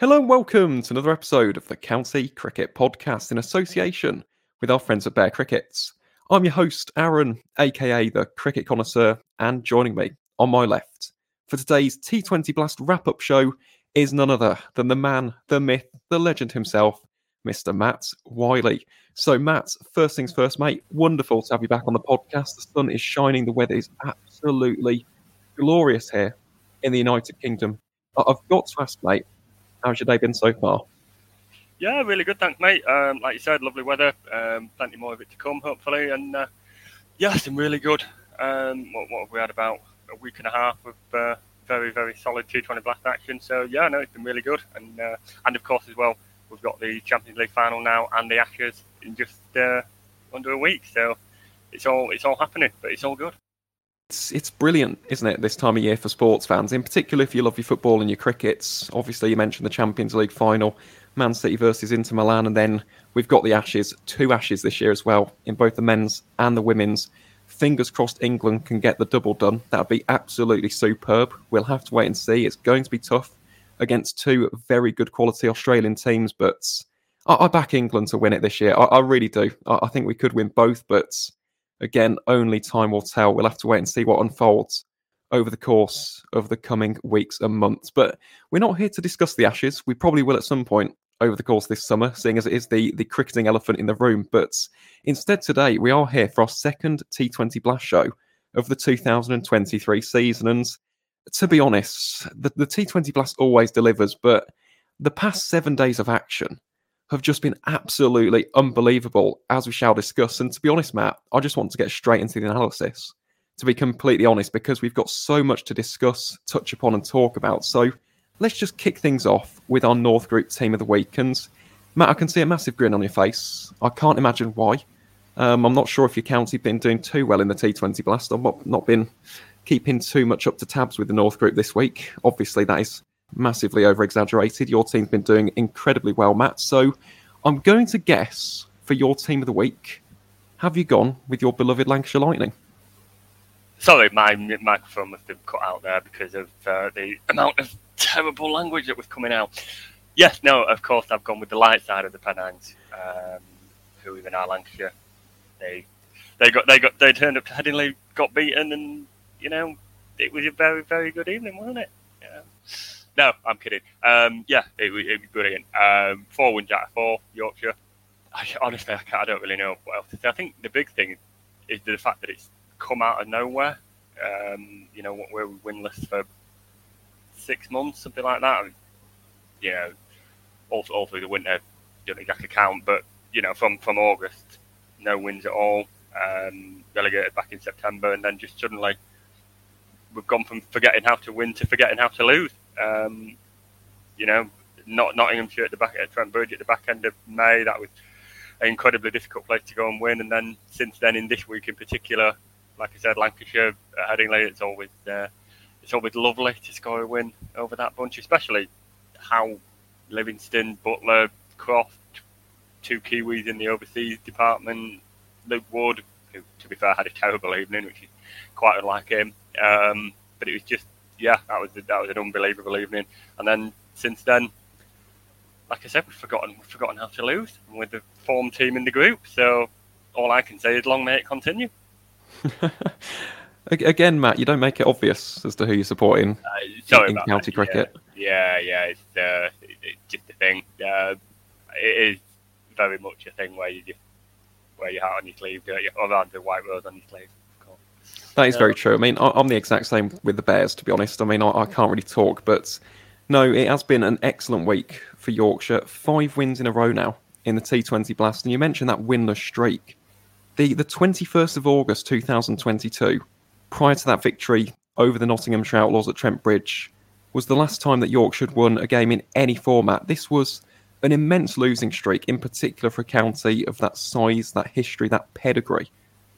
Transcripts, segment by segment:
Hello and welcome to another episode of the County Cricket Podcast in association with our friends at Bear Crickets. I'm your host, Aaron, aka the Cricket Connoisseur, and joining me on my left for today's T20 Blast wrap up show is none other than the man, the myth, the legend himself, Mr. Matt Whiley. So, Matt, first things first, mate, wonderful to have you back on the podcast. The sun is shining, the weather is absolutely glorious here in the United Kingdom. I've got to ask, mate, How's your day been so far? Yeah, really good, thanks, mate. Um, like you said, lovely weather, um, plenty more of it to come, hopefully. And uh, yeah, it's been really good. Um, what, what, have we had about a week and a half of uh, very, very solid T20 blast action? So yeah, no, it's been really good. And uh, and of course as well, we've got the Champions League final now and the Ashes in just uh, under a week. So it's all it's all happening, but it's all good it's it's brilliant, isn't it, this time of year for sports fans, in particular if you love your football and your crickets. Obviously, you mentioned the Champions League final, Man City versus Inter Milan, and then we've got the Ashes, two Ashes this year as well, in both the men's and the women's. Fingers crossed England can get the double done. That'd be absolutely superb. We'll have to wait and see. It's going to be tough against two very good quality Australian teams, but I, I back England to win it this year. I, I really do. I, I think we could win both, but Again, only time will tell. We'll have to wait and see what unfolds over the course of the coming weeks and months. But we're not here to discuss the Ashes. We probably will at some point over the course this summer, seeing as it is the, the cricketing elephant in the room. But instead, today, we are here for our second T20 Blast show of the 2023 season. And to be honest, the, the T20 Blast always delivers, but the past seven days of action have just been absolutely unbelievable, as we shall discuss. And to be honest, Matt, I just want to get straight into the analysis, to be completely honest, because we've got so much to discuss, touch upon, and talk about. So let's just kick things off with our North Group team of the week. And Matt, I can see a massive grin on your face. I can't imagine why. Um, I'm not sure if your county has been doing too well in the T20 Blast. I've not, not been keeping too much up to tabs with the North Group this week. Obviously, that is massively over exaggerated. Your team's been doing incredibly well, Matt. So I'm going to guess for your team of the week, have you gone with your beloved Lancashire Lightning? Sorry, my microphone must have cut out there because of uh, the amount of terrible language that was coming out. Yes, no, of course, I've gone with the light side of the Pennines, um, who even are Lancashire. They they got they got they turned up to Headingley, got beaten, and you know it was a very very good evening, wasn't it? Yeah. No, I'm kidding. Um, yeah, it, it was brilliant. Um, four wins out of four, Yorkshire. I, honestly, I, I, don't really know what else to say. I think the big thing is the fact that it's come out of nowhere. Um, you know, we're winless for six months, something like that. You know, all, all through the winter, don't exactly count, but you know, from from August, no wins at all. Um, relegated back in September, and then just suddenly we've gone from forgetting how to win to forgetting how to lose. Um, you know, not Nottinghamshire at the back at Trent Bridge at the back end of May. That was an incredibly difficult place to go and win. And then since then, in this week in particular, like I said, Lancashire at Headingley, it's always uh, it's always lovely to score a win over that bunch, especially how Livingstone, Buttler, Croft, two Kiwis in the overseas department, Luke Wood, who to be fair had a terrible evening, which is quite unlike him. Um, but it was just yeah, that was that was an unbelievable evening. And then since then, like I said, we've forgotten we've forgotten how to lose with the form team in the group. So all I can say is long may it continue. Again, Matt, you don't make it obvious as to who you're supporting uh, in, in county that. cricket. Yeah, yeah, yeah it's, uh, it's just a thing. Uh, it is very much a thing where you just wear your heart on your sleeve, don't you? Or rather, the white rose on your sleeve. That is very true. I mean, I'm the exact same with the Bears, to be honest. I mean, I, can't really talk, but no, it has been an excellent week for Yorkshire. Five wins in a row now in the T20 Blast. And you mentioned that winless streak. The, the 21st of August 2022, prior to that victory over the Nottinghamshire Outlaws at Trent Bridge, was the last time that Yorkshire had won a game in any format. This was an immense losing streak, in particular for a county of that size, that history, that pedigree.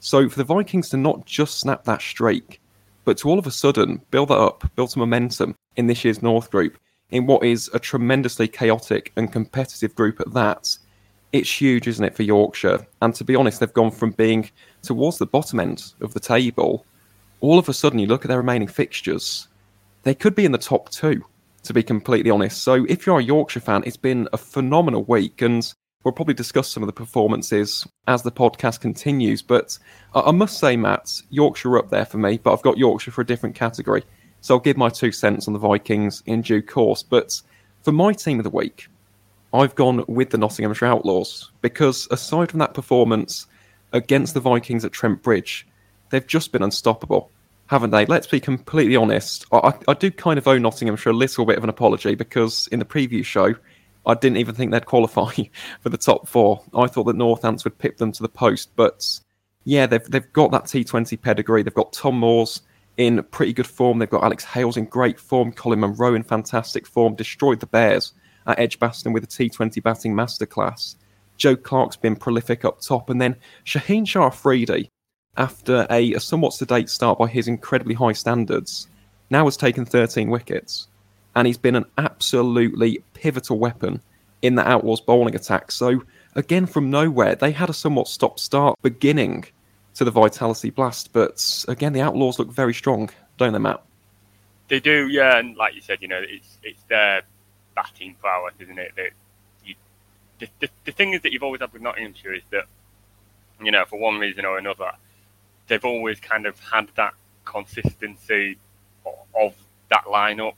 So for the Vikings to not just snap that streak, but to all of a sudden build that up, build some momentum in this year's North Group, in what is a tremendously chaotic and competitive group at that, it's huge, isn't it, for Yorkshire? And to be honest, they've gone from being towards the bottom end of the table. All of a sudden, you look at their remaining fixtures, they could be in the top two to be completely honest. So if you're a Yorkshire fan, it's been a phenomenal week, and we'll probably discuss some of the performances as the podcast continues. But I must say, Matt, Yorkshire up there for me, but I've got Yorkshire for a different category. So I'll give my two cents on the Vikings in due course. But for my team of the week, I've gone with the Nottinghamshire Outlaws because aside from that performance against the Vikings at Trent Bridge, they've just been unstoppable, haven't they? Let's be completely honest. I, I do kind of owe Nottinghamshire a little bit of an apology because in the preview show, I didn't even think they'd qualify for the top four. I thought that Northants would pip them to the post, but yeah, they've they've got that T20 pedigree. They've got Tom Moores in pretty good form. They've got Alex Hales in great form. Colin Munro in fantastic form. Destroyed the Bears at Edgbaston with a T20 batting masterclass. Joe Clarke's been prolific up top. And then Shaheen Shah after a, a somewhat sedate start by his incredibly high standards, now has taken 13 wickets. And he's been an absolutely pivotal weapon in the Outlaws bowling attack. So, again, from nowhere, they had a somewhat stop start beginning to the Vitality Blast. But again, the Outlaws look very strong, don't they, Matt? They do, yeah. And like you said, you know, it's it's their batting prowess, isn't it? That you, the, the, the thing is that you've always had with Nottinghamshire is that, you know, for one reason or another, they've always kind of had that consistency of that lineup,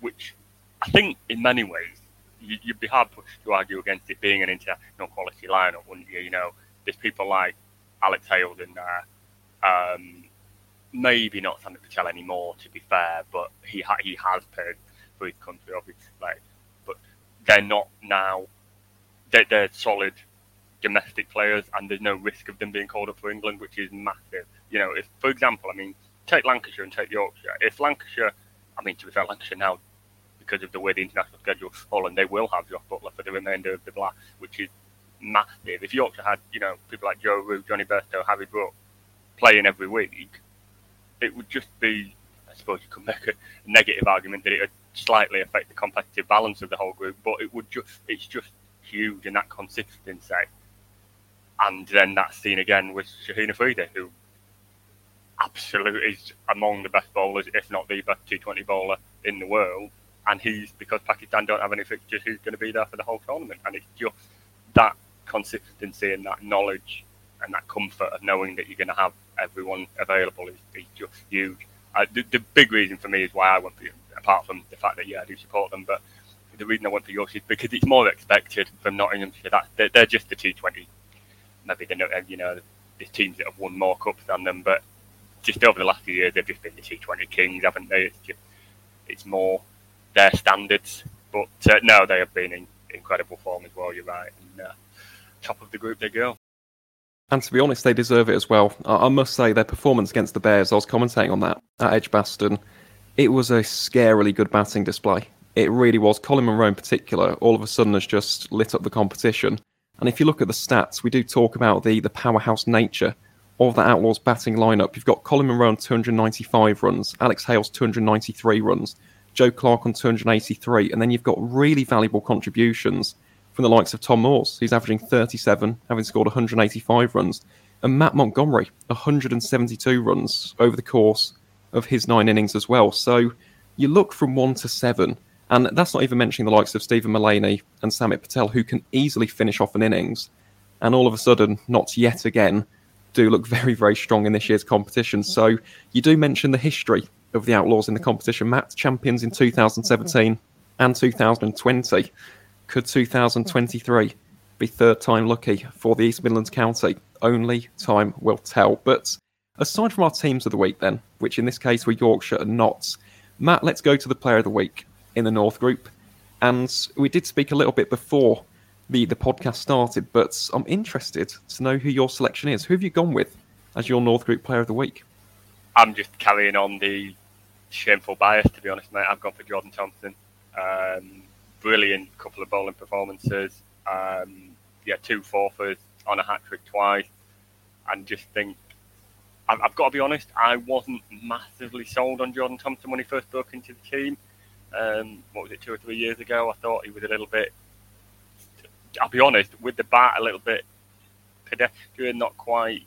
which I think in many ways you'd be hard pushed to argue against it being an international quality lineup, wouldn't you? You know, there's people like Alex Hales in there. Um, maybe not Samit Patel anymore, to be fair, but he ha- he has played for his country, obviously. But they're not now. They're, they're solid domestic players, and there's no risk of them being called up for England, which is massive. You know, if for example, I mean, take Lancashire and take Yorkshire. If Lancashire, I mean, to be fair, Lancashire now, because of the way the international schedule fallen, they will have Josh Buttler for the remainder of the Blast, which is massive. If Yorkshire had, you know, people like Joe Root, Jonny Bairstow, Harry Brook playing every week, it would just be, I suppose you could make a negative argument that it would slightly affect the competitive balance of the whole group, but it would just, it's just huge in that consistency. And then that's seen again with Shaheen Afridi, who absolutely is among the best bowlers, if not the best T20 bowler in the world. And he's, because Pakistan don't have any fixtures, he's going to be there for the whole tournament. And it's just that consistency and that knowledge and that comfort of knowing that you're going to have everyone available is, is just huge. Uh, the, the, big reason for me is why I went for, apart from the fact that yeah I do support them, but the reason I went for Yorkshire is because it's more expected from Nottinghamshire. That they're, they're just the T20. Maybe they're not, you know the teams that have won more cups than them, but just over the last few years they've just been the T20 kings, haven't they? It's just it's more their standards. But uh, no, they have been in incredible form as well. You're right, and uh, top of the group they go. And to be honest, they deserve it as well. I must say, their performance against the Bears, I was commentating on that at Edgbaston. It was a scarily good batting display. It really was. Colin Munro, in particular, all of a sudden has just lit up the competition. And if you look at the stats, we do talk about the, the powerhouse nature of the Outlaws batting lineup. You've got Colin Munro on 295 runs, Alex Hales 293 runs, Joe Clarke on 283, and then you've got really valuable contributions from the likes of Tom Moores, He's averaging 37, having scored 185 runs, and Matt Montgomery 172 runs over the course of his nine innings as well. So you look from one to seven, and that's not even mentioning the likes of Steven Mullaney and Samit Patel, who can easily finish off an innings, and all of a sudden, not yet again, do look very, very strong in this year's competition. So you do mention the history of the Outlaws in the competition. Matt champions in 2017 and 2020. Could 2023 be third time lucky for the East Midlands County? Only time will tell. But aside from our teams of the week, then, which in this case were Yorkshire and Notts, Matt, let's go to the player of the week in the North Group. And we did speak a little bit before the, the podcast started, but I'm interested to know who your selection is. Who have you gone with as your North Group player of the week? I'm just carrying on the shameful bias, to be honest, mate. I've gone for Jordan Thompson. Um, brilliant couple of bowling performances. Um, yeah, two fourthers on a hat trick twice, and just think I've, I've, got to be honest. I wasn't massively sold on Jordan Thompson when he first broke into the team. Um, what was it, two or three years ago? I thought he was a little bit. I'll be honest, with the bat a little bit pedestrian, not quite,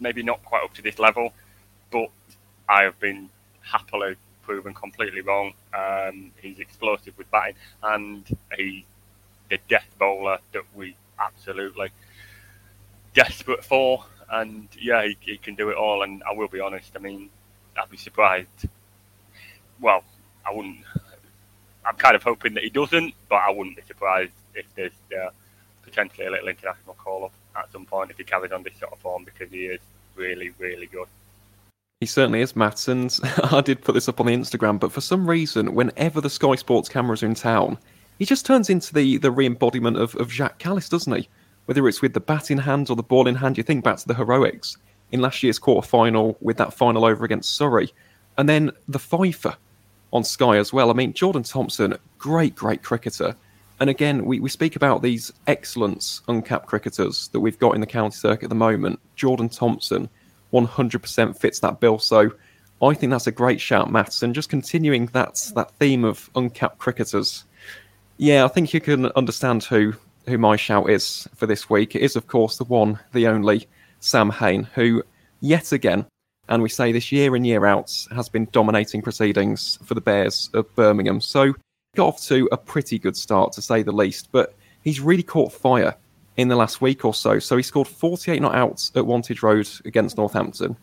maybe not quite up to this level. But I have been happily proven completely wrong. Um, he's explosive with batting, and he's the death bowler that we absolutely desperate for. And yeah, he, he can do it all. And I will be honest. I mean, I'd be surprised. Well, I wouldn't. I'm kind of hoping that he doesn't, but I wouldn't be surprised if there's uh, potentially a little international call up at some point if he carries on this sort of form because he is really, really good. He certainly is, Matt. And I did put this up on the Instagram, but for some reason, whenever the Sky Sports cameras are in town, he just turns into the, the re embodiment of, of Jacques Kallis, doesn't he? Whether it's with the bat in hand or the ball in hand, you think back to the heroics in last year's quarter final with that final over against Surrey. And then the Fifer on Sky as well. I mean, Jordan Thompson, great, great cricketer. And again, we, we speak about these excellence uncapped cricketers that we've got in the county circuit at the moment. Jordan Thompson 100% fits that bill. So I think that's a great shout, Matt. And just continuing that, that theme of uncapped cricketers, yeah, I think you can understand who, who my shout is for this week. It is, of course, the one, the only Sam Hain, who yet again and we say this year in year out has been dominating proceedings for the Bears of Birmingham. So got off to a pretty good start to say the least, but he's really caught fire in the last week or so. So he scored 48 not outs at Wantage Road against Northampton.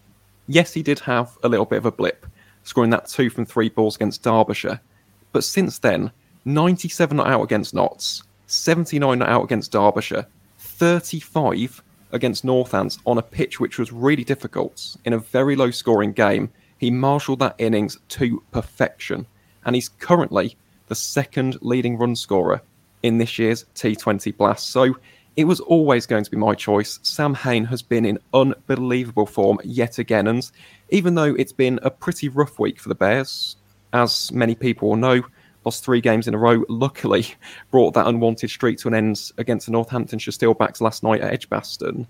Yes, he did have a little bit of a blip, scoring that two from three balls against Derbyshire. But since then, 97 not out against Notts, 79 not out against Derbyshire, 35 against Northants on a pitch which was really difficult in a very low scoring game. He marshalled that innings to perfection, and he's currently the second leading run scorer in this year's T20 Blast. So it was always going to be my choice. Sam Hain has been in unbelievable form yet again, and even though it's been a pretty rough week for the Bears, as many people will know, lost three games in a row. Luckily, brought that unwanted streak to an end against the Northamptonshire Steelbacks last night at Edgbaston.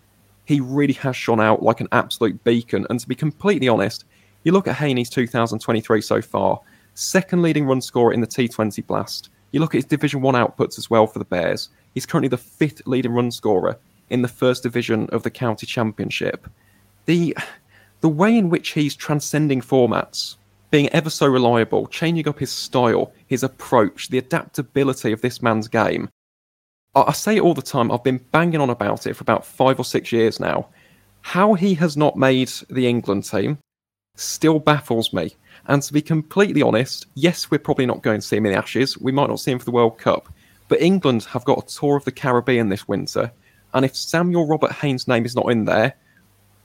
He really has shone out like an absolute beacon. And to be completely honest, you look at Haney's 2023 so far, second leading run scorer in the T20 Blast. You look at his Division 1 outputs as well for the Bears. He's currently the fifth leading run scorer in the first division of the county championship. The the way in which he's transcending formats being ever so reliable, changing up his style, his approach, the adaptability of this man's game. I, say it all the time, I've been banging on about it for about five or six years now. How he has not made the England team still baffles me. And to be completely honest, yes, we're probably not going to see him in the Ashes. We might not see him for the World Cup. But England have got a tour of the Caribbean this winter. And if Samuel Robert Hain's name is not in there,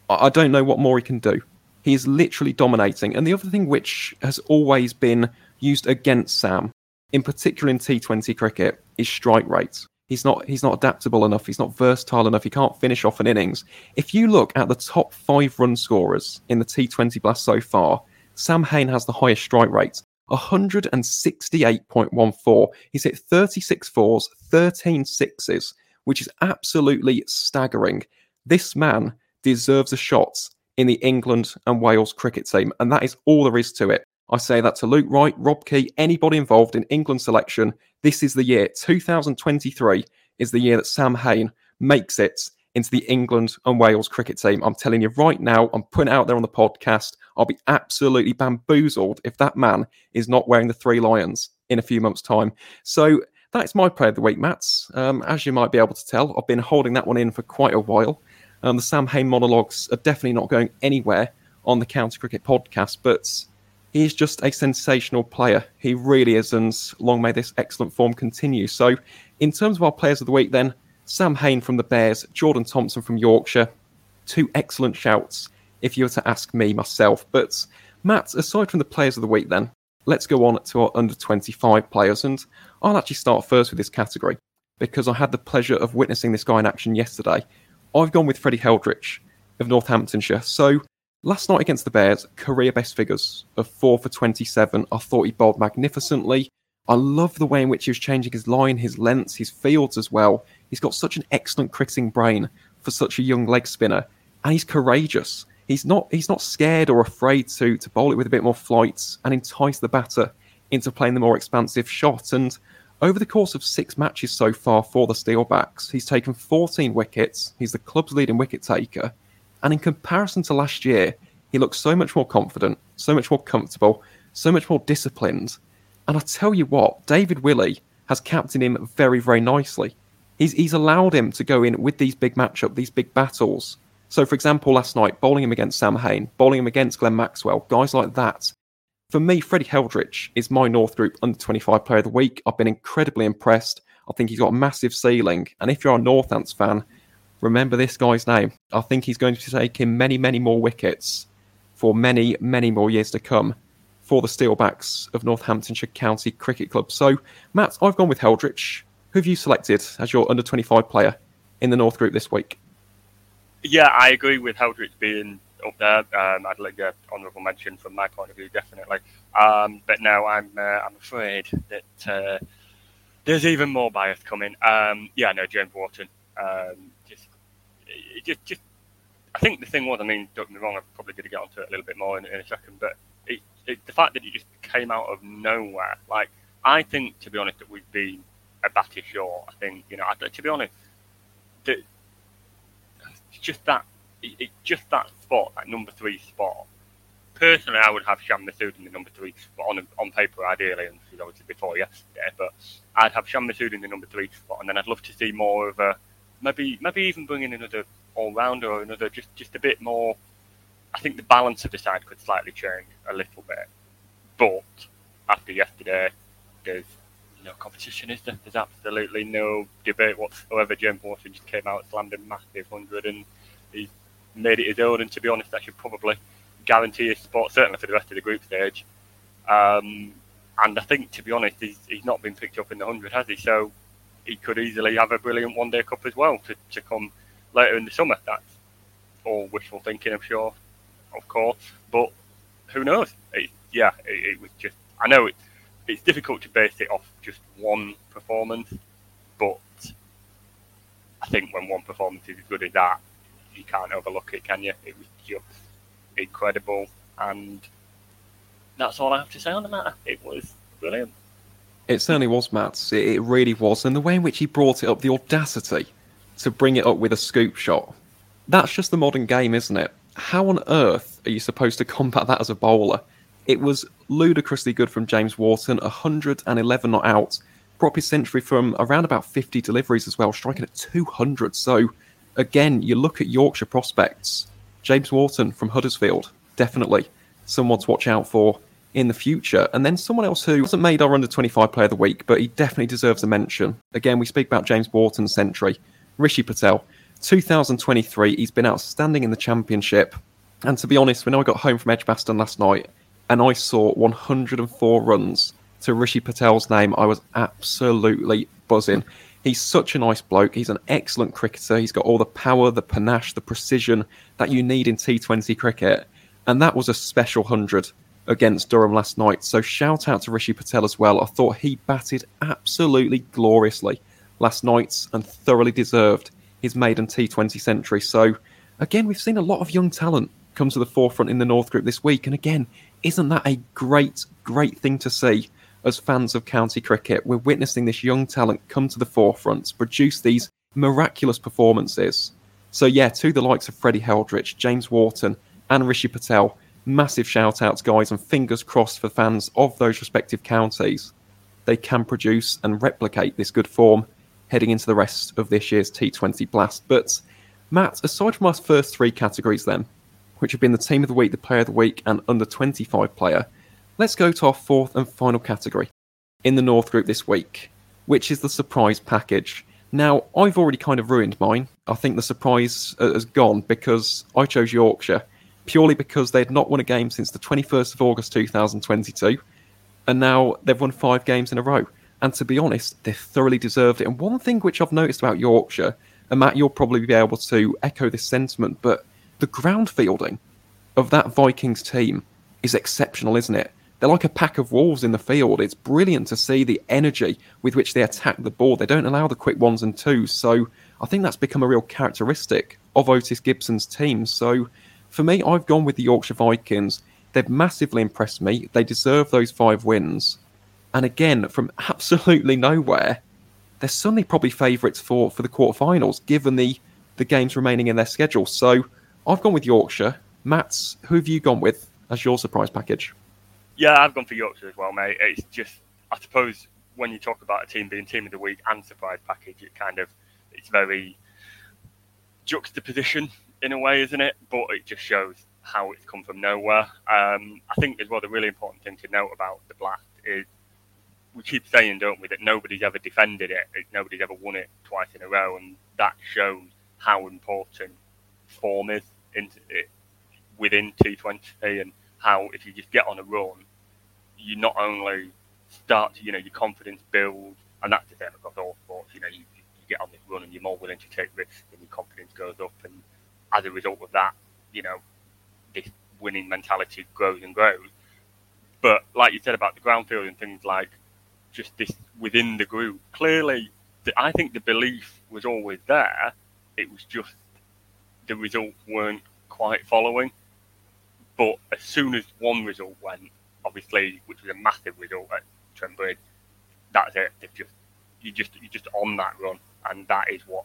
I don't know what more he can do. He is literally dominating. And the other thing which has always been used against Sam, in particular in T20 cricket, is strike rate. He's not he's not adaptable enough. He's not versatile enough. He can't finish off an innings. If you look at the top five run scorers in the T20 Blast so far, Sam Hain has the highest strike rate, 168.14. He's hit 36 fours, 13 sixes, which is absolutely staggering. This man deserves a shot in the England and Wales cricket team. And that is all there is to it. I say that to Luke Wright, Rob Key, anybody involved in England selection. This is the year. 2023 is the year that Sam Hain makes it into the England and Wales cricket team. I'm telling you right now, I'm putting out there on the podcast. I'll be absolutely bamboozled if that man is not wearing the three lions in a few months' time. So that's my player of the week, Mats. Um, as you might be able to tell, I've been holding that one in for quite a while. Um, the Sam Hain monologues are definitely not going anywhere on the County Cricket podcast, but he's just a sensational player. He really is, and long may this excellent form continue. So, in terms of our players of the week, then, Sam Hain from the Bears, Jordan Thompson from Yorkshire, two excellent shouts if you were to ask me myself. But, Matt, aside from the players of the week, then, let's go on to our under 25 players. And I'll actually start first with this category because I had the pleasure of witnessing this guy in action yesterday I've gone with Freddie Heldreich of Northamptonshire. So last night against the Bears, career best figures of 4 for 27. I thought he bowled magnificently. I love the way in which he was changing his line, his lengths, his fields as well. He's got such an excellent cricketing brain for such a young leg spinner, and he's courageous. He's not he's not scared or afraid to to bowl it with a bit more flight and entice the batter into playing the more expansive shot. And over the course of six matches so far for the Steelbacks, he's taken 14 wickets. He's the club's leading wicket taker. And in comparison to last year, he looks so much more confident, so much more comfortable, so much more disciplined. And I tell you what, David Willey has captained him very, very nicely. He's, he's allowed him to go in with these big matchups, these big battles. So, for example, last night, bowling him against Sam Hain, bowling him against Glenn Maxwell, guys like that. For me, Freddie Heldreich is my North Group under 25 player of the week. I've been incredibly impressed. I think he's got a massive ceiling. And if you're a Northants fan, remember this guy's name. I think he's going to take him many, many more wickets for many, many more years to come for the Steelbacks of Northamptonshire County Cricket Club. So, Matt, I've gone with Heldreich. Who have you selected as your under 25 player in the North Group this week? Yeah, I agree with Heldreich being up there. Um, I'd like an honourable mention from my point of view, definitely. Um, but now I'm uh, I'm afraid that uh, there's even more bias coming. Um, yeah, no, James Wharton. Um, just, just, just. I think the thing was, I mean, don't get me wrong, I'm probably going to get onto it a little bit more in, in a second, but it, it, the fact that it just came out of nowhere, like I think, to be honest, that we've been a batter short. I think, you know, I, to be honest, that just that, it, it, just that spot, that number three spot. Personally, I would have Shan Masood in the number three spot on on paper, ideally, and she's obviously before yesterday. But I'd have Shan Masood in the number three spot, and then I'd love to see more of a maybe maybe even bring in another all rounder or another just just a bit more. I think the balance of the side could slightly change a little bit, but after yesterday, there's no competition, is there? There's absolutely no debate whatsoever. James Wharton just came out, slammed a massive 100, and he made it his own. And to be honest, that should probably guarantee his spot, certainly for the rest of the group stage. Um, and I think, to be honest, he's, he's not been picked up in the 100, has he? So he could easily have a brilliant one day cup as well to, to come later in the summer. That's all wishful thinking, I'm sure, of course. But who knows? It, yeah, it, it was just, I know it, it's difficult to base it off just one performance, but I think when one performance is as good as that, you can't overlook it, can you? It was just incredible, and that's all I have to say on the matter. It was brilliant. It certainly was, Matt. It really was, and the way in which he brought it up, the audacity to bring it up with a scoop shot. That's just the modern game, isn't it? How on earth are you supposed to combat that as a bowler? It was ludicrously good from James Wharton, 111 not out. Proper century from around about 50 deliveries as well, striking at 200. So, again, you look at Yorkshire prospects. James Wharton from Huddersfield, definitely someone to watch out for in the future. And then someone else who hasn't made our under 25 player of the week, but he definitely deserves a mention. Again, we speak about James Wharton's century. Rishi Patel, 2023, he's been outstanding in the championship. And to be honest, when I got home from Edgbaston last night, and I saw 104 runs to Rishi Patel's name, I was absolutely buzzing. He's such a nice bloke. He's an excellent cricketer. He's got all the power, the panache, the precision that you need in T20 cricket. And that was a special 100 against Durham last night. So shout out to Rishi Patel as well. I thought he batted absolutely gloriously last night and thoroughly deserved his maiden T20 century. So again, we've seen a lot of young talent come to the forefront in the North Group this week. And again, isn't that a great, great thing to see as fans of county cricket? We're witnessing this young talent come to the forefront, produce these miraculous performances. So, yeah, to the likes of Freddie Heldreich, James Wharton, and Rishi Patel, massive shout outs, guys, and fingers crossed for fans of those respective counties. They can produce and replicate this good form heading into the rest of this year's T20 Blast. But, Matt, aside from our first three categories, then, which have been the team of the week, the player of the week, and under 25 player, let's go to our fourth and final category in the North Group this week, which is the surprise package. Now, I've already kind of ruined mine. I think the surprise uh, has gone because I chose Yorkshire purely because they had not won a game since the 21st of August 2022, and now they've won five games in a row. And to be honest, they thoroughly deserved it. And one thing which I've noticed about Yorkshire, and Matt, you'll probably be able to echo this sentiment, but the ground fielding of that Vikings team is exceptional, isn't it? They're like a pack of wolves in the field. It's brilliant to see the energy with which they attack the ball. They don't allow the quick ones and twos. So I think that's become a real characteristic of Otis Gibson's team. So for me, I've gone with the Yorkshire Vikings. They've massively impressed me. They deserve those five wins. And again, from absolutely nowhere, they're suddenly probably favourites for, for the quarterfinals, given the, the games remaining in their schedule. So I've gone with Yorkshire. Matt's, who have you gone with as your surprise package? Yeah, I've gone for Yorkshire as well, mate. It's just, I suppose, when you talk about a team being team of the week and surprise package, it kind of, it's very juxtaposition in a way, isn't it? But it just shows how it's come from nowhere. Um, I think as well, the really important thing to note about the Blast is we keep saying, don't we, that nobody's ever defended it, nobody's ever won it twice in a row, and that shows how important form is in, it, within T20 and how if you just get on a run, you not only start to, you know, your confidence builds, and that's the same across all sports, you know, you, you get on this run and you're more willing to take risks and your confidence goes up, and as a result of that, you know, this winning mentality grows and grows. But like you said about the ground field and things like just this within the group, clearly, I think the belief was always there. It was just the result weren't quite following. But as soon as one result went, obviously, which was a massive result at Trent Bridge, that's it. They've just you just you're just on that run, and that is what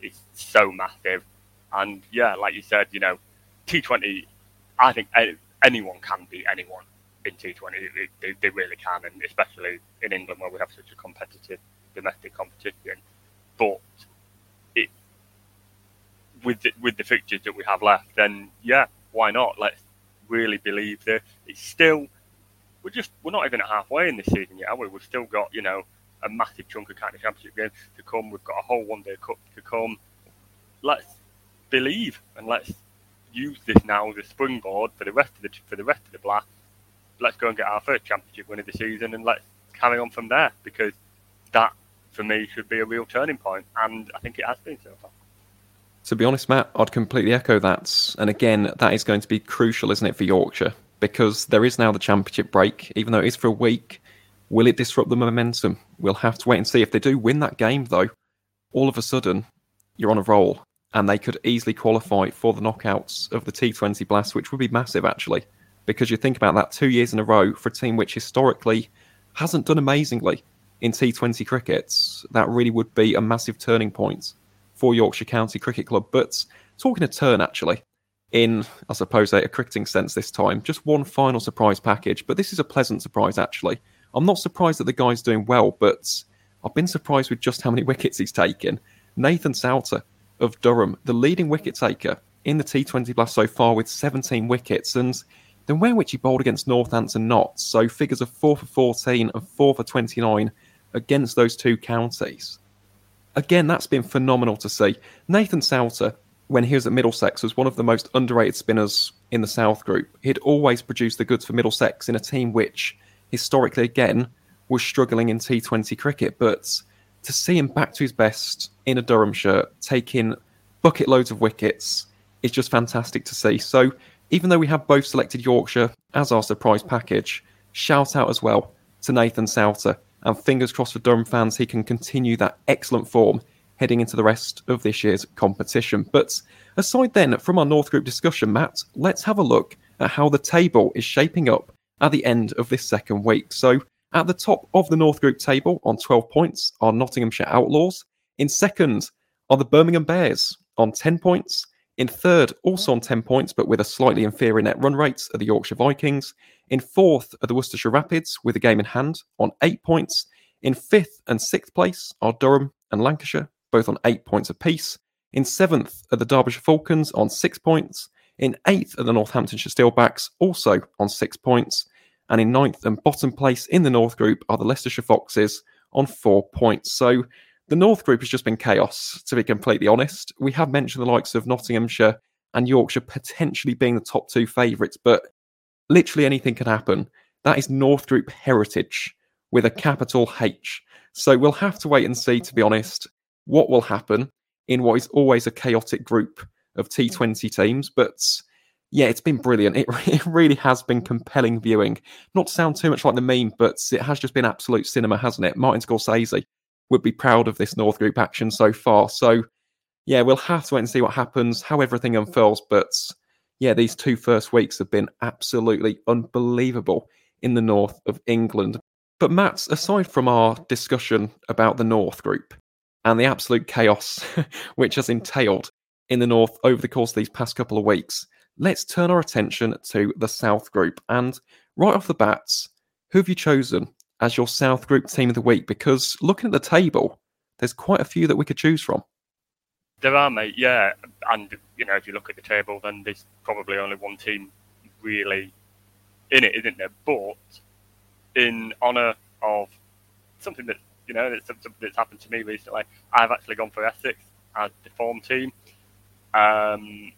is so massive. And yeah, like you said, you know, T20, I think anyone can beat anyone in T20. They, they really can, and especially in England where we have such a competitive domestic competition. But with the, with the fixtures that we have left, then yeah, why not? Let's really believe that it's still we're just we're not even at halfway in this season yet, are we? We've still got you know a massive chunk of county championship games to come. We've got a whole one day cup to come. Let's believe and let's use this now as a springboard for the rest of the for the rest of the blast. Let's go and get our first championship win of the season, and let's carry on from there because that for me should be a real turning point, and I think it has been so far. To be honest, Matt, I'd completely echo that. And again, that is going to be crucial, isn't it, for Yorkshire? Because there is now the championship break, even though it is for a week. Will it disrupt the momentum? We'll have to wait and see. If they do win that game, though, all of a sudden, you're on a roll and they could easily qualify for the knockouts of the T20 Blast, which would be massive actually, because you think about that two years in a row for a team which historically hasn't done amazingly in T20 crickets. That really would be a massive turning point for Yorkshire County Cricket Club. But talking a turn actually, in I suppose a, cricketing sense this time, just one final surprise package. But this is a pleasant surprise actually. I'm not surprised that the guy's doing well, but I've been surprised with just how many wickets he's taken. Nathan Sowter of Durham, the leading wicket taker in the T20 Blast so far with 17 wickets, and the way in which he bowled against Northampton Notts, so figures of 4 for 14 and 4 for 29 against those two counties. Again, that's been phenomenal to see. Nathan Sowter, when he was at Middlesex, was one of the most underrated spinners in the South Group. He'd always produced the goods for Middlesex in a team which, historically, again, was struggling in T20 cricket, but to see him back to his best in a Durham shirt, taking bucket loads of wickets, is just fantastic to see. So, even though we have both selected Yorkshire as our surprise package, shout out as well to Nathan Sowter. And fingers crossed for Durham fans, he can continue that excellent form heading into the rest of this year's competition. But aside then from our North Group discussion, Matt, let's have a look at how the table is shaping up at the end of this second week. So, at the top of the North Group table on 12 points are Nottinghamshire Outlaws. In second are the Birmingham Bears on 10 points. In third, also on 10 points, but with a slightly inferior net run rate, are the Yorkshire Vikings. In fourth are the Worcestershire Rapids with a game in hand on 8 points. In fifth and sixth place are Durham and Lancashire, both on 8 points apiece. In seventh are the Derbyshire Falcons on 6 points. In eighth are the Northamptonshire Steelbacks, also on 6 points and in ninth and bottom place in the North Group are the Leicestershire Foxes on four points. So the North Group has just been chaos, to be completely honest. We have mentioned the likes of Nottinghamshire and Yorkshire potentially being the top two favourites, but literally anything can happen. That is North Group heritage with a capital H. So we'll have to wait and see, to be honest, what will happen in what is always a chaotic group of T20 teams. But yeah, it's been brilliant. It, it really has been compelling viewing. Not to sound too much like the meme, but it has just been absolute cinema, hasn't it? Martin Scorsese would be proud of this North Group action so far. So, yeah, we'll have to wait and see what happens, how everything unfurls. But yeah, these two first weeks have been absolutely unbelievable in the north of England. But Matt, aside from our discussion about the North Group and the absolute chaos which has entailed in the North over the course of these past couple of weeks, let's turn our attention to the South Group. And right off the bats, who have you chosen as your South Group team of the week? Because looking at the table, there's quite a few that we could choose from. There are, mate. Yeah, and you know, if you look at the table, then there's probably only one team really in it, isn't there? But in honour of something that you know that's something that's happened to me recently, I've actually gone for Essex as the form team. Um,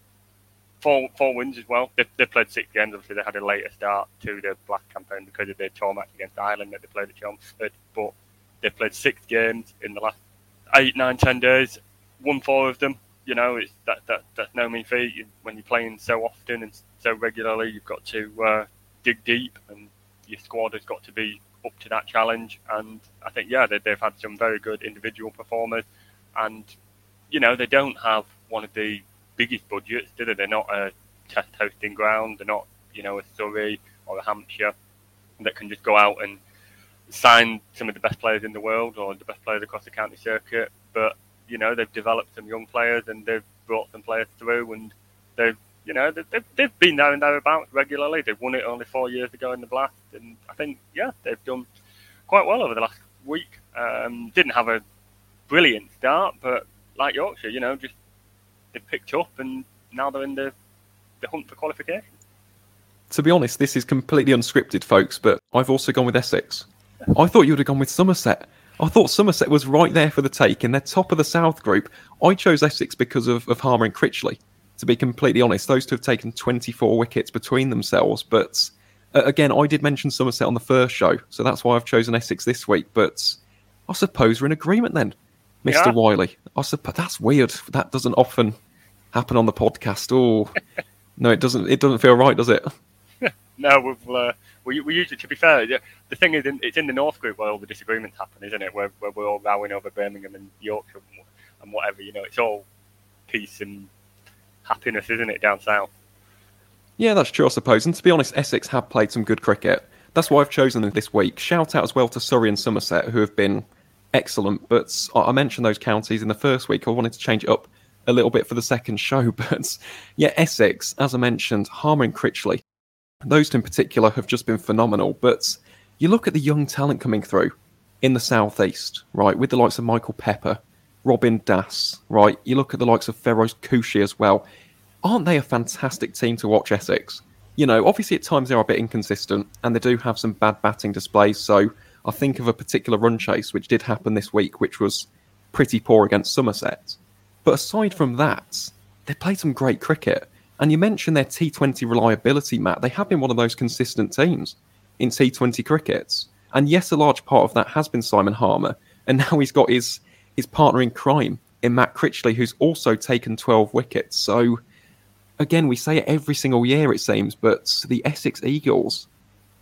four four wins as well. They they played six games. Obviously, they had a later start to the Blast campaign because of their tour match against Ireland that they played at Chelmsford. But they played six games in the last eight, nine, ten days. Won four of them. You know, it's that that that's no mean feat. When you're playing so often and so regularly, you've got to uh, dig deep, and your squad has got to be up to that challenge. And I think, yeah, they, they've had some very good individual performers, and you know, they don't have one of the biggest budgets, do they? They're not a test hosting ground. They're not, you know, a Surrey or a Hampshire that can just go out and sign some of the best players in the world or the best players across the county circuit. But you know, they've developed some young players and they've brought some players through, and they've, you know, they've, they've been there and thereabouts regularly. They've won it only four years ago in the Blast, and I think, yeah, they've done quite well over the last week. Um, didn't have a brilliant start, but like Yorkshire, you know, just they picked up and now they're in the, the hunt for qualification. To be honest, this is completely unscripted, folks, but I've also gone with Essex. I thought you would have gone with Somerset. I thought Somerset was right there for the take in their top of the South group. I chose Essex because of, of Harmer and Critchley, to be completely honest. Those two have taken 24 wickets between themselves, but uh, again, I did mention Somerset on the first show, so that's why I've chosen Essex this week. But I suppose we're in agreement then. Mr. Yeah. Whiley. I suppose that's weird. That doesn't often happen on the podcast. Oh, no, it doesn't. It doesn't feel right, does it? no, we've, uh, we we usually, to be fair, the thing is, it's in the North Group where all the disagreements happen, isn't it? Where, where we're all rowing over Birmingham and Yorkshire and whatever. You know, it's all peace and happiness, isn't it, down south? Yeah, that's true, I suppose. And to be honest, Essex have played some good cricket. That's why I've chosen them this week. Shout out as well to Surrey and Somerset, who have been excellent. But I mentioned those counties in the first week. I wanted to change it up a little bit for the second show. But yeah, Essex, as I mentioned, Harmer and Critchley, those two in particular have just been phenomenal. But you look at the young talent coming through in the southeast, right, with the likes of Michael Pepper, Robin Das, right? You look at the likes of Feroze Khushi as well. Aren't they a fantastic team to watch, Essex? You know, obviously at times they're a bit inconsistent and they do have some bad batting displays. So I think of a particular run chase which did happen this week, which was pretty poor against Somerset. But aside from that, they played some great cricket. And you mentioned their T20 reliability, Matt. They have been one of those consistent teams in T20 crickets. And yes, a large part of that has been Simon Harmer. And now he's got his, his partner in crime in Matt Critchley, who's also taken 12 wickets. So, again, we say it every single year, it seems, but the Essex Eagles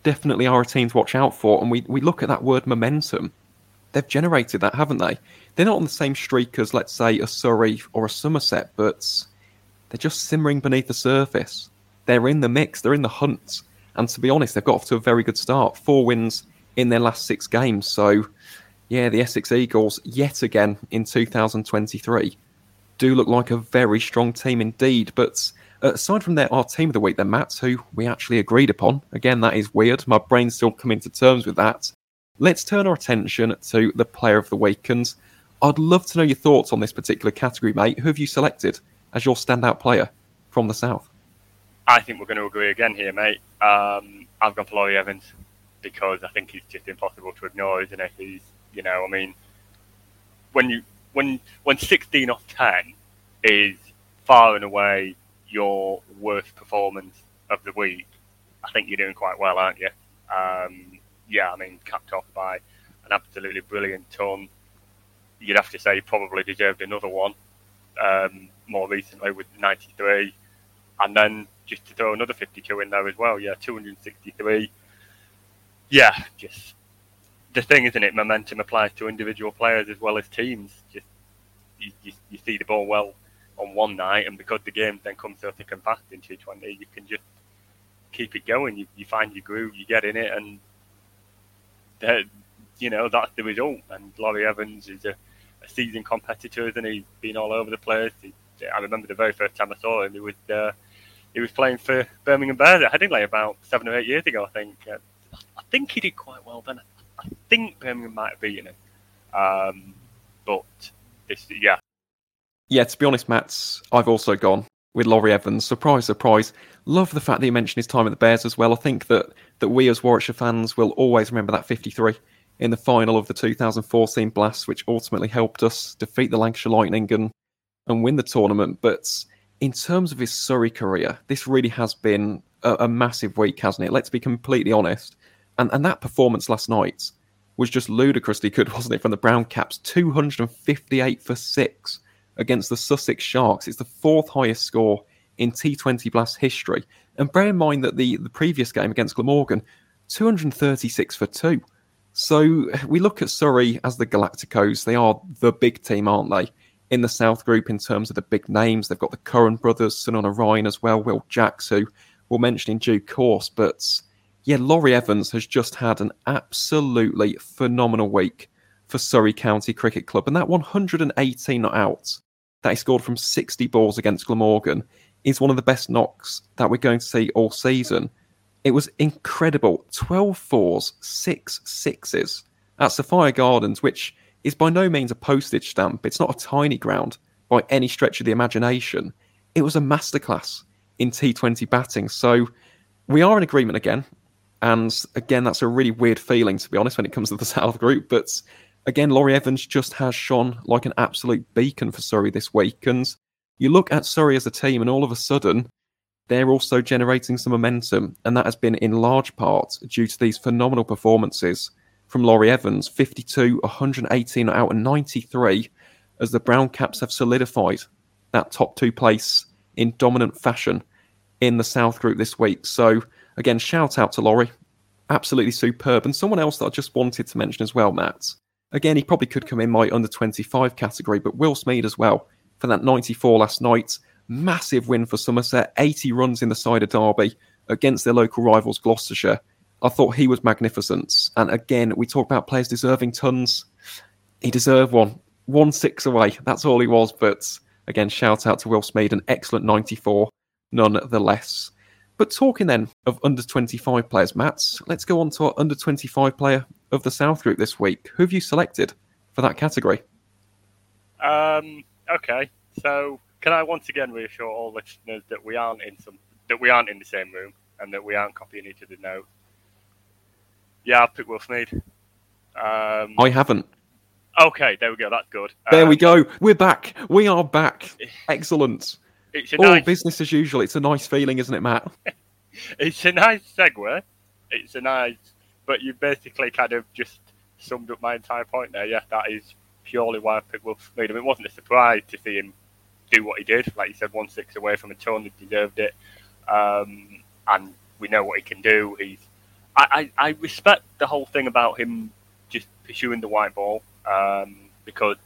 definitely are a team to watch out for. And we, we look at that word momentum. They've generated that, haven't they? They're not on the same streak as, let's say, a Surrey or a Somerset, but they're just simmering beneath the surface. They're in the mix, they're in the hunt. And to be honest, they've got off to a very good start. Four wins in their last six games. So, yeah, the Essex Eagles, yet again in 2023, do look like a very strong team indeed. But uh, aside from their our team of the week, then Matt, who we actually agreed upon. Again, that is weird. My brain's still coming to terms with that. Let's turn our attention to the player of the week, and I'd love to know your thoughts on this particular category, mate. Who have you selected as your standout player from the south? I think we're going to agree again here, mate. Um, I've gone for Laurie Evans because I think he's just impossible to ignore, isn't he? He's, you know, I mean, when you when when 16 off 10 is far and away your worst performance of the week, I think you're doing quite well, aren't you? Um, yeah, I mean, capped off by an absolutely brilliant ton. You'd have to say he probably deserved another one um, more recently with 93. And then just to throw another 52 in there as well, yeah, 263. Yeah, just the thing, isn't it? Momentum applies to individual players as well as teams. Just you, you, you see the ball well on one night, and because the game then comes so thick and fast in T20, you can just keep it going. You, you find your groove, you get in it, and you know that's the result. And Laurie Evans is a, a seasoned competitor, and he's been all over the place. He, I remember the very first time I saw him, he was uh, he was playing for Birmingham Bears at Headingley about seven or eight years ago, I think. Uh, I think he did quite well then. I think Birmingham might have beaten him. Um, but it's, yeah. Yeah, to be honest, Matt's. I've also gone with Laurie Evans. Surprise, surprise. Love the fact that you mentioned his time at the Bears as well. I think that, that we as Warwickshire fans will always remember that 53 in the final of the 2014 Blast, which ultimately helped us defeat the Lancashire Lightning and, and win the tournament. But in terms of his Surrey career, this really has been a, a massive week, hasn't it? Let's be completely honest. And, and that performance last night was just ludicrously good, wasn't it, from the Brown Caps? 258 for 6 against the Sussex Sharks. It's the fourth highest score in T20 Blast history. And bear in mind that the, the previous game against Glamorgan, 236 for 2. So we look at Surrey as the Galacticos. They are the big team, aren't they? In the South Group, in terms of the big names, they've got the Curran brothers, Sunil Narine as well, Will Jacks, who we'll mention in due course. But yeah, Laurie Evans has just had an absolutely phenomenal week for Surrey County Cricket Club. And that 118 not out that he scored from 60 balls against Glamorgan is one of the best knocks that we're going to see all season. It was incredible. 12 fours, 6 sixes at Sophia Gardens, which is by no means a postage stamp. It's not a tiny ground by any stretch of the imagination. It was a masterclass in T20 batting. So we are in agreement again. And again, that's a really weird feeling, to be honest, when it comes to the South Group. But again, Laurie Evans just has shone like an absolute beacon for Surrey this week. And you look at Surrey as a team, and all of a sudden, they're also generating some momentum. And that has been in large part due to these phenomenal performances from Laurie Evans 52, 118 out of 93, as the Brown Caps have solidified that top two place in dominant fashion in the South Group this week. So, Again, shout out to Laurie. Absolutely superb. And someone else that I just wanted to mention as well, Matt. Again, he probably could come in my under 25 category, but Will Smeed as well for that 94 last night. Massive win for Somerset, 80 runs in the side of Derby against their local rivals, Gloucestershire. I thought he was magnificent. And again, we talk about players deserving tons. He deserved one. One six away. That's all he was. But again, shout out to Will Smeed, an excellent 94 nonetheless. But talking then of under 25 players, Mats, let's go on to our under 25 player of the South Group this week. Who have you selected for that category? Um, okay, so can I once again reassure all listeners that we aren't in some that we aren't in the same room and that we aren't copying each other's notes? Yeah, I'll pick Will Smeed. Um, I haven't. Okay, there we go. That's good. There um, we go. We're back. We are back. Excellent. It's a oh, nice... business as usual. It's a nice feeling, isn't it, Matt? it's a nice segue. It's a nice, but you basically kind of just summed up my entire point there. Yeah, that is purely why I picked Will Smeed. I mean, it wasn't a surprise to see him do what he did. Like you said, one six away from a ton, he deserved it. Um, and we know what he can do. He's, I, I, I, respect the whole thing about him just pursuing the white ball um, because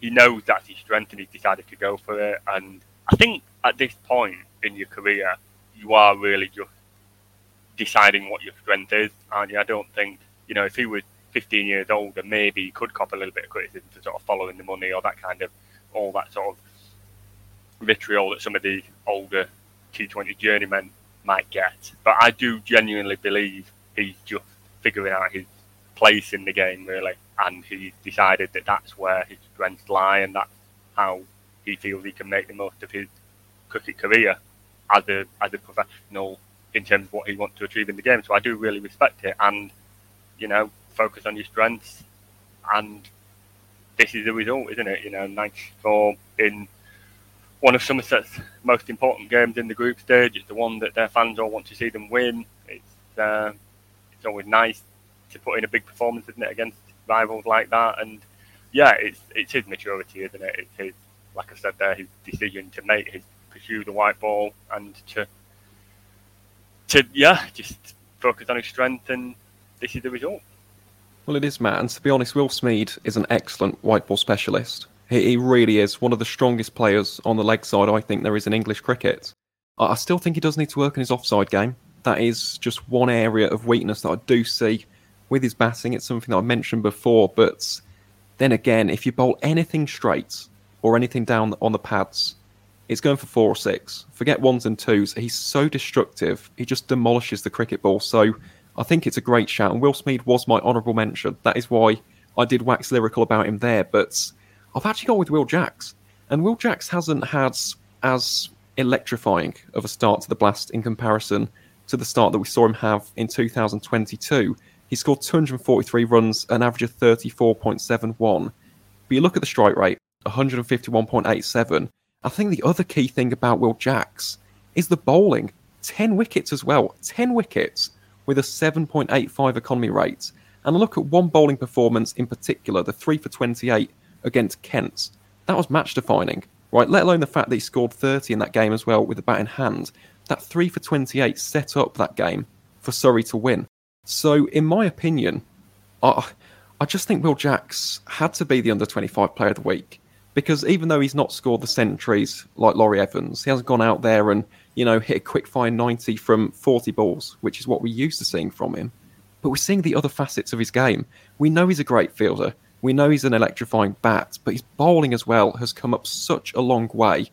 he knows that's his strength and he's decided to go for it. And I think at this point in your career, you are really just deciding what your strength is, you? I don't think, you know, if he was 15 years older, maybe he could cop a little bit of criticism for sort of following the money or that kind of, all that sort of vitriol that some of the older T20 journeymen might get. But I do genuinely believe he's just figuring out his place in the game, really, and he's decided that that's where his strengths lie and that's how he feels he can make the most of his cricket career as a as a professional in terms of what he wants to achieve in the game. So I do really respect it, and you know, focus on your strengths, and this is the result, isn't it? You know, 94 in one of Somerset's most important games in the group stage. It's the one that their fans all want to see them win. It's uh, it's always nice to put in a big performance, isn't it, against rivals like that? And yeah, it's it's his maturity, isn't it? It's his like I said there, his decision to make his pursue the white ball and to to yeah, just focus on his strength, and this is the result. Well, it is, Matt. And to be honest, Will Smeed is an excellent white ball specialist. He, he really is one of the strongest players on the leg side. I think there is in English cricket. I, still think he does need to work on his offside game. That is just one area of weakness that I do see with his batting. It's something that I mentioned before, but then again, if you bowl anything straight, or anything down on the pads, it's going for four or six. Forget ones and twos. He's so destructive. He just demolishes the cricket ball. So I think it's a great shout. And Will Smeed was my honourable mention. That is why I did wax lyrical about him there. But I've actually gone with Will Jacks. And Will Jacks hasn't had as electrifying of a start to the blast in comparison to the start that we saw him have in 2022. He scored 243 runs, an average of 34.71. But you look at the strike rate, 151.87. I think the other key thing about Will Jacks is the bowling. 10 wickets as well. 10 wickets with a 7.85 economy rate. And look at one bowling performance in particular, the 3 for 28 against Kent. That was match defining, right? Let alone the fact that he scored 30 in that game as well with the bat in hand. That 3 for 28 set up that game for Surrey to win. So, in my opinion, I, I just think Will Jacks had to be the under 25 player of the week because even though he's not scored the centuries like Laurie Evans, he hasn't gone out there and you know hit a quick fire 90 from 40 balls, which is what we're used to seeing from him. But we're seeing the other facets of his game. We know he's a great fielder. We know he's an electrifying bat, but his bowling as well has come up such a long way.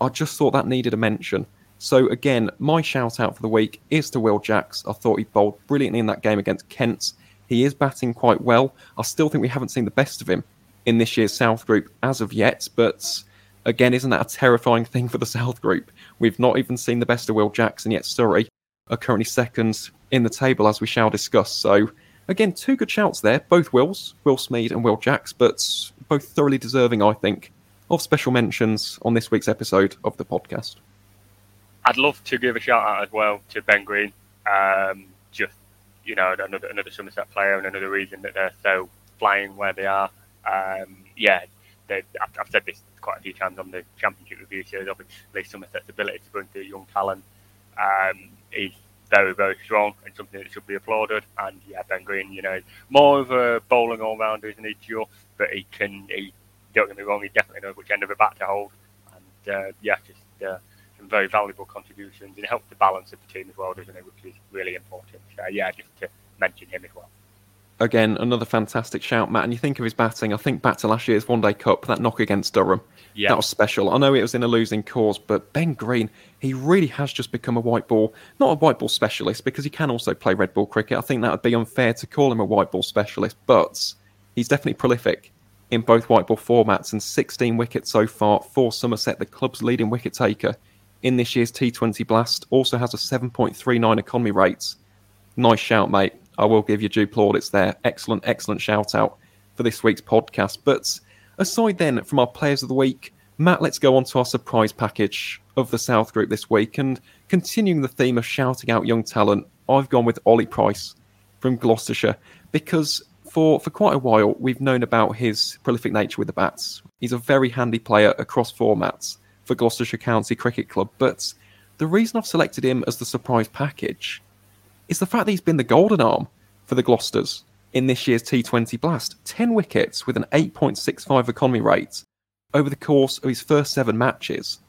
I just thought that needed a mention. So again, my shout out for the week is to Will Jacks. I thought he bowled brilliantly in that game against Kent. He is batting quite well. I still think we haven't seen the best of him in this year's South Group as of yet. But again, isn't that a terrifying thing for the South Group? We've not even seen the best of Will Jackson yet. Surrey are currently second in the table, as we shall discuss. So, again, two good shouts there, both Wills, Will Smeed and Will Jacks, but both thoroughly deserving, I think, of special mentions on this week's episode of the podcast. I'd love to give a shout out as well to Ben Green. Um, just you know, another another Somerset player and another reason that they're so flying where they are. Um, yeah, they, I've, said this quite a few times on the Championship review series. Obviously, Somerset's ability to bring through young talent um, is very, very strong and something that should be applauded. And yeah, Ben Green, you know, more of a bowling all rounder, isn't he? But he can, he, don't get me wrong, he definitely knows which end of the bat to hold. And uh, yeah, just uh, some very valuable contributions. And it helps the balance of the team as well, doesn't it? Which is really important. So yeah, just to mention him as well again, another fantastic shout, Matt. And you think of his batting, I think back to last year's One Day Cup, that knock against Durham. Yeah. That was special. I know it was in a losing cause, but Ben Green, he really has just become a white ball, not a white ball specialist, because he can also play red ball cricket. I think that would be unfair to call him a white ball specialist, but he's definitely prolific in both white ball formats and 16 wickets so far for Somerset, the club's leading wicket taker in this year's T20 Blast. Also has a 7.39 economy rate. Nice shout, mate. I will give you due plaudits there. Excellent, excellent shout out for this week's podcast. But aside then from our players of the week, Matt, let's go on to our surprise package of the South Group this week. And continuing the theme of shouting out young talent, I've gone with Ollie Price from Gloucestershire because for, for quite a while we've known about his prolific nature with the bats. He's a very handy player across formats for Gloucestershire County Cricket Club. But the reason I've selected him as the surprise package is the fact that he's been the golden arm for the Gloucesters in this year's T20 Blast. 10 wickets with an 8.65 economy rate over the course of his first seven matches.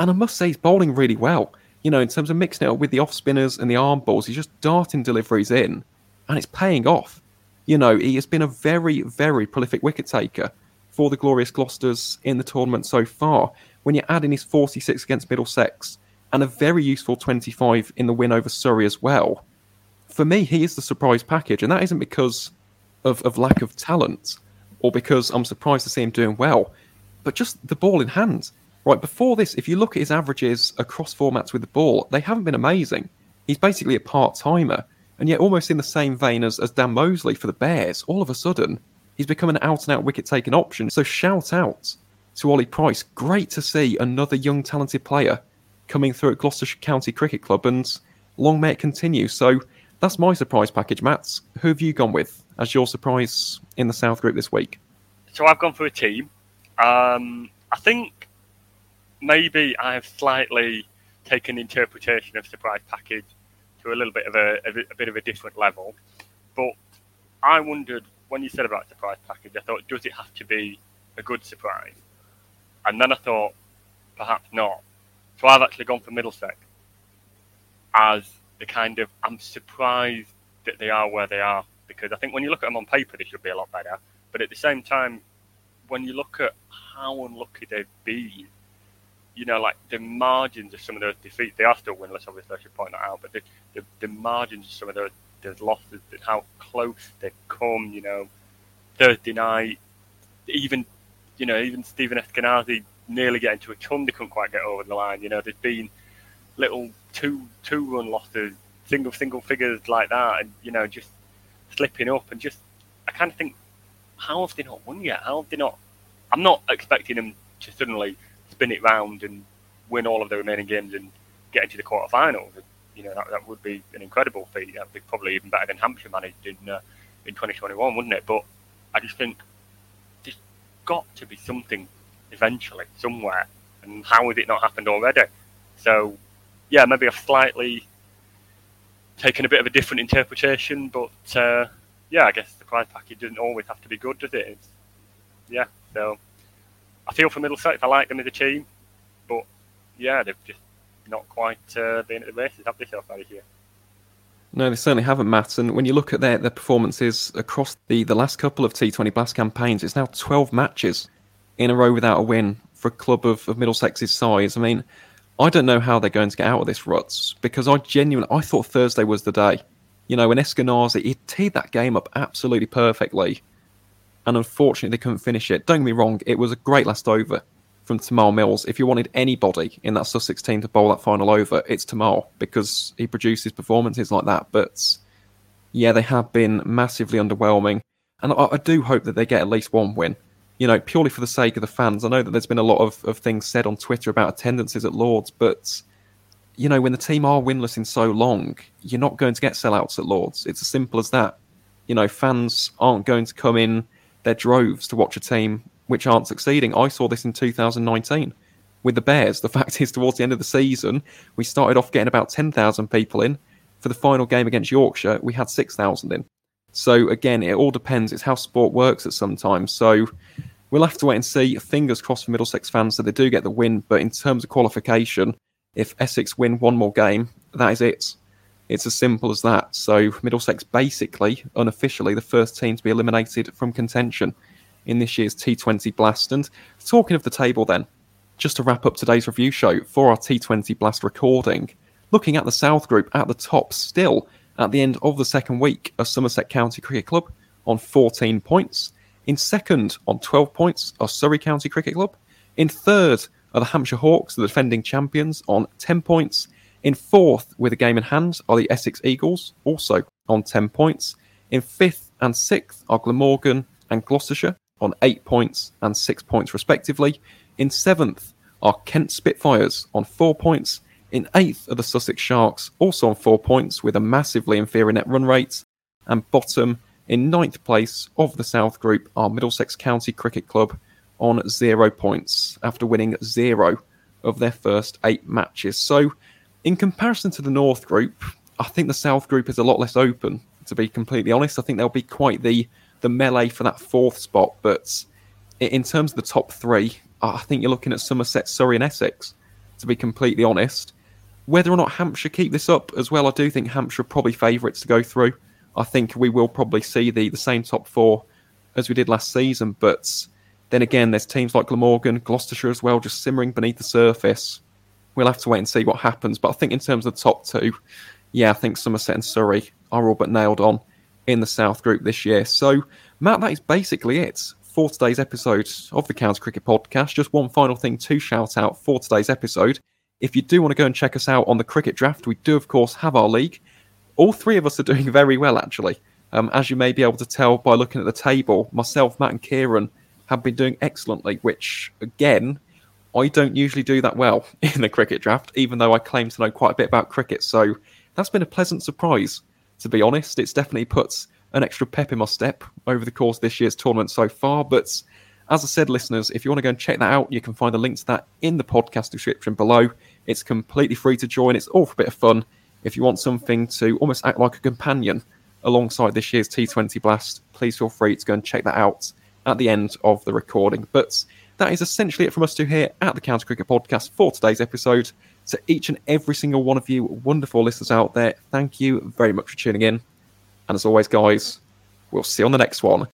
And I must say, he's bowling really well. You know, in terms of mixing it up with the off spinners and the arm balls, he's just darting deliveries in, and it's paying off. You know, he has been a very, very prolific wicket taker for the glorious Gloucesters in the tournament so far. When you add in his 46 against Middlesex and a very useful 25 in the win over Surrey as well, for me, he is the surprise package, and that isn't because of, of lack of talent or because I'm surprised to see him doing well, but just the ball in hand. Right before this, if you look at his averages across formats with the ball, they haven't been amazing. He's basically a part timer, and yet almost in the same vein as, as Dan Mousley for the Bears. All of a sudden, he's become an out and out wicket taking option. So shout out to Ollie Price. Great to see another young talented player coming through at Gloucestershire County Cricket Club, and long may it continue. So that's my surprise package, Matt. Who have you gone with as your surprise in the South Group this week? So I've gone for a team. Um, I think maybe I have slightly taken interpretation of surprise package to a little bit of a, a, a bit of a different level. But I wondered when you said about surprise package, I thought, does it have to be a good surprise? And then I thought, perhaps not. So I've actually gone for Middlesex as the kind of I'm surprised that they are where they are because I think when you look at them on paper, they should be a lot better. But at the same time, when you look at how unlucky they've been, you know, like the margins of some of those defeats, they are still winless, obviously, I should point that out, but the, the, the margins of some of those, those losses, how close they've come, you know, Thursday night, even, you know, even Stephen Eskinazi nearly getting to a ton, they couldn't quite get over the line. You know, there's been little two two run losses, single single figures like that, and you know, just slipping up and just, I kind of think, how have they not won yet? How have they not? I'm not expecting them to suddenly spin it round and win all of the remaining games and get into the quarterfinals. You know, that, that would be an incredible feat. That'd be probably even better than Hampshire managed in uh, in 2021, wouldn't it? But I just think there's got to be something eventually somewhere, and how has it not happened already? So, yeah, maybe I've slightly taken a bit of a different interpretation, but uh, yeah, I guess the prize package doesn't always have to be good, does it? It's, yeah, so I feel for Middlesex. I like them as a team, but yeah, they've just not quite uh, been at the races, have they, so far this year? No, they certainly haven't, Matt. And when you look at their, their performances across the, the last couple of T20 Blast campaigns, it's now 12 matches in a row without a win for a club of, of Middlesex's size. I mean, I don't know how they're going to get out of this ruts because I genuinely I thought Thursday was the day. You know, when Eskinazi he teed that game up absolutely perfectly, and unfortunately they couldn't finish it. Don't get me wrong, it was a great last over from Tymal Mills. If you wanted anybody in that Sussex team to bowl that final over, it's Tymal because he produces performances like that. But yeah, they have been massively underwhelming, and I, I do hope that they get at least one win you know, purely for the sake of the fans. I know that there's been a lot of, of things said on Twitter about attendances at Lords, but you know, when the team are winless in so long, you're not going to get sellouts at Lords. It's as simple as that. You know, fans aren't going to come in their droves to watch a team which aren't succeeding. I saw this in 2019 with the Bears. The fact is, towards the end of the season, we started off getting about 10,000 people in. For the final game against Yorkshire, we had 6,000 in. So again, it all depends. It's how sport works at some time. So we'll have to wait and see. Fingers crossed for Middlesex fans that they do get the win. But in terms of qualification, if Essex win one more game, that is it. It's as simple as that. So Middlesex basically, unofficially, the first team to be eliminated from contention in this year's T20 Blast. And talking of the table, then, just to wrap up today's review show for our T20 Blast recording, looking at the South Group at the top still at the end of the second week of Somerset County Cricket Club on 14 points. In second, on 12 points, are Surrey County Cricket Club. In third are the Hampshire Hawks, the defending champions, on 10 points. In fourth, with a game in hand, are the Essex Eagles, also on 10 points. In fifth and sixth are Glamorgan and Gloucestershire on 8 points and 6 points respectively. In seventh are Kent Spitfires on 4 points. In eighth are the Sussex Sharks, also on four points with a massively inferior net run rate. And bottom, in ninth place of the South Group, are Middlesex County Cricket Club on zero points after winning zero of their first eight matches. So, in comparison to the North Group, I think the South Group is a lot less open. To be completely honest, I think there'll be quite the the melee for that fourth spot. But in terms of the top three, I think you're looking at Somerset, Surrey, and Essex. To be completely honest, whether or not Hampshire keep this up as well, I do think Hampshire are probably favourites to go through. I think we will probably see the, the same top four as we did last season. But then again, there's teams like Glamorgan, Gloucestershire as well, just simmering beneath the surface. We'll have to wait and see what happens. But I think in terms of the top two, yeah, I think Somerset and Surrey are all but nailed on in the South Group this year. So, Matt, that is basically it for today's episode of the County Cricket Podcast. Just one final thing to shout out for today's episode if you do want to go and check us out on the cricket draft, we do, of course, have our league. All three of us are doing very well, actually. Um, as you may be able to tell by looking at the table, myself, Matt, and Kieran have been doing excellently, which, again, I don't usually do that well in the cricket draft, even though I claim to know quite a bit about cricket. So that's been a pleasant surprise, to be honest. It's definitely put an extra pep in my step over the course of this year's tournament so far. But as I said, listeners, if you want to go and check that out, you can find a link to that in the podcast description below. It's completely free to join. It's all for a bit of fun. If you want something to almost act like a companion alongside this year's T20 Blast, please feel free to go and check that out at the end of the recording. But that is essentially it from us two here at the County Cricket Podcast for today's episode. To each and every single one of you wonderful listeners out there, thank you very much for tuning in. And as always, guys, we'll see you on the next one.